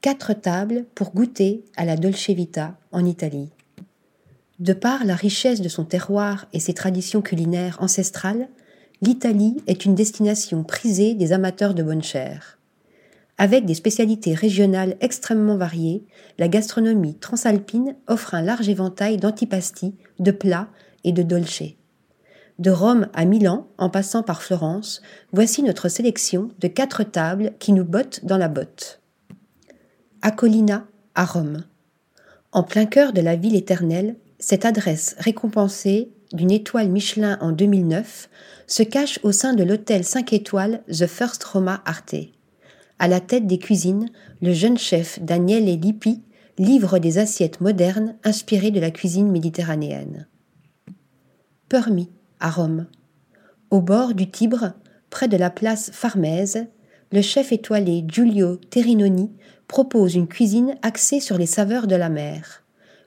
quatre tables pour goûter à la Dolce Vita en Italie. De par la richesse de son terroir et ses traditions culinaires ancestrales, l'Italie est une destination prisée des amateurs de bonne chair. Avec des spécialités régionales extrêmement variées, la gastronomie transalpine offre un large éventail d'antipasti, de plats et de dolce. De Rome à Milan, en passant par Florence, voici notre sélection de quatre tables qui nous bottent dans la botte. Acolina, à Rome. En plein cœur de la ville éternelle, cette adresse récompensée d'une étoile Michelin en 2009 se cache au sein de l'hôtel 5 étoiles The First Roma Arte. À la tête des cuisines, le jeune chef Daniele Lippi livre des assiettes modernes inspirées de la cuisine méditerranéenne. Permis, à Rome. Au bord du Tibre, près de la place Farmèse, le chef étoilé Giulio Terinoni propose une cuisine axée sur les saveurs de la mer.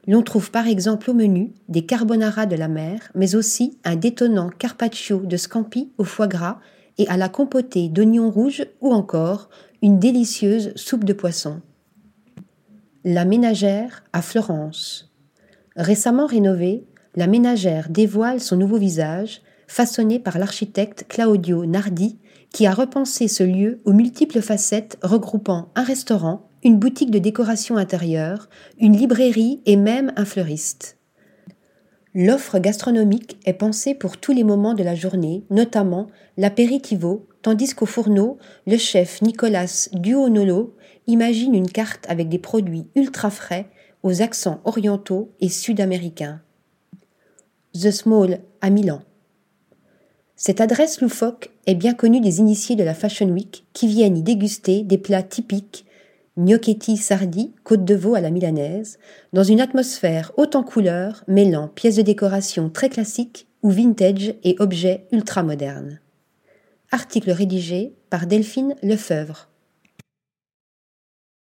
L'on trouve par exemple au menu des carbonara de la mer, mais aussi un détonnant carpaccio de scampi au foie gras et à la compotée d'oignons rouges ou encore une délicieuse soupe de poisson. La ménagère à Florence. Récemment rénovée, la ménagère dévoile son nouveau visage, façonné par l'architecte Claudio Nardi, qui a repensé ce lieu aux multiples facettes regroupant un restaurant, une boutique de décoration intérieure, une librairie et même un fleuriste. L'offre gastronomique est pensée pour tous les moments de la journée, notamment l'apéritivo, tandis qu'au fourneau, le chef Nicolas Duonolo imagine une carte avec des produits ultra frais aux accents orientaux et sud-américains. The Small à Milan. Cette adresse loufoque est bien connue des initiés de la Fashion Week qui viennent y déguster des plats typiques gnocchetti sardi, côte de veau à la milanaise, dans une atmosphère haute en couleurs, mêlant pièces de décoration très classiques ou vintage et objets ultra modernes. Article rédigé par Delphine Lefeuvre.